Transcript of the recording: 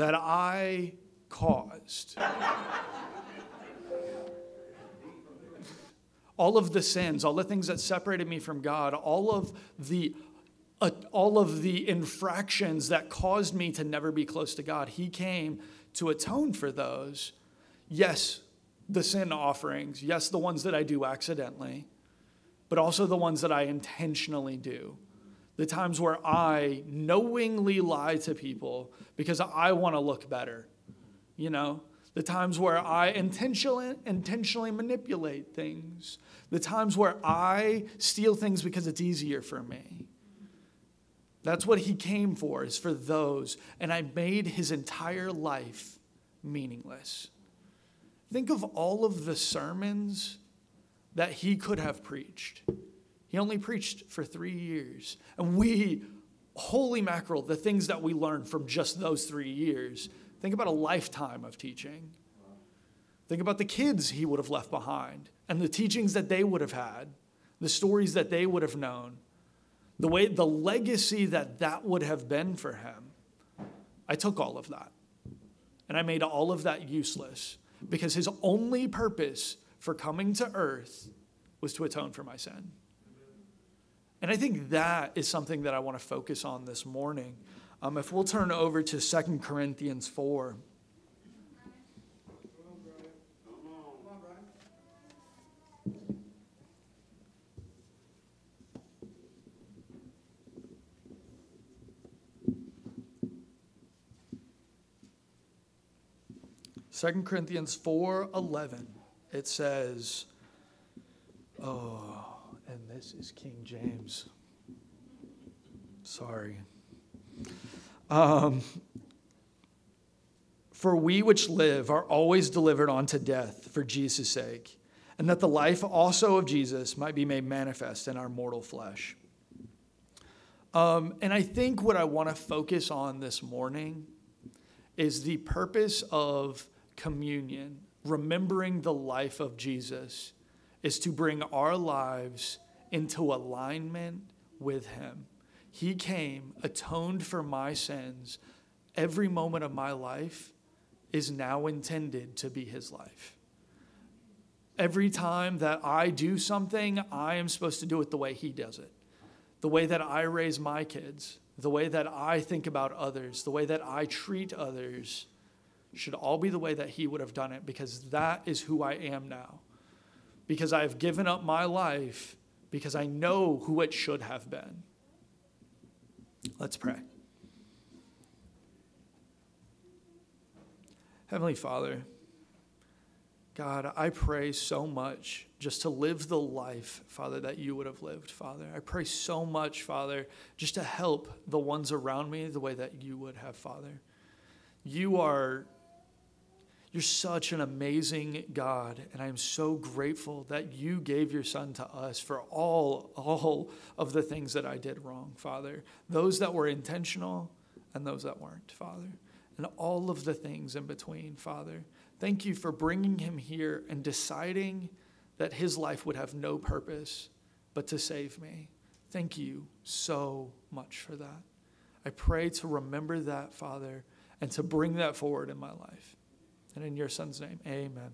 that I caused. all of the sins, all the things that separated me from God, all of the uh, all of the infractions that caused me to never be close to God. He came to atone for those. Yes, the sin offerings. Yes, the ones that I do accidentally, but also the ones that I intentionally do. The times where I knowingly lie to people because I want to look better. You know, the times where I intentionally, intentionally manipulate things, the times where I steal things because it's easier for me. That's what he came for, is for those. And I made his entire life meaningless. Think of all of the sermons that he could have preached. He only preached for three years. And we, holy mackerel, the things that we learned from just those three years. Think about a lifetime of teaching. Think about the kids he would have left behind and the teachings that they would have had, the stories that they would have known, the way the legacy that that would have been for him. I took all of that and I made all of that useless because his only purpose for coming to earth was to atone for my sin. And I think that is something that I want to focus on this morning. Um, if we'll turn over to Second Corinthians 4. 2 Corinthians 4:11 it says oh and this is King James. Sorry. Um, for we which live are always delivered unto death for Jesus' sake and that the life also of Jesus might be made manifest in our mortal flesh. Um, and I think what I want to focus on this morning is the purpose of communion, remembering the life of Jesus, is to bring our lives into alignment with Him. He came, atoned for my sins. Every moment of my life is now intended to be His life. Every time that I do something, I am supposed to do it the way He does it. The way that I raise my kids, the way that I think about others, the way that I treat others should all be the way that he would have done it because that is who I am now. Because I have given up my life because I know who it should have been. Let's pray. Heavenly Father, God, I pray so much just to live the life, Father, that you would have lived, Father. I pray so much, Father, just to help the ones around me the way that you would have, Father. You are you're such an amazing God, and I am so grateful that you gave your son to us for all, all of the things that I did wrong, Father. Those that were intentional and those that weren't, Father. And all of the things in between, Father. Thank you for bringing him here and deciding that his life would have no purpose but to save me. Thank you so much for that. I pray to remember that, Father, and to bring that forward in my life. And in your son's name, amen.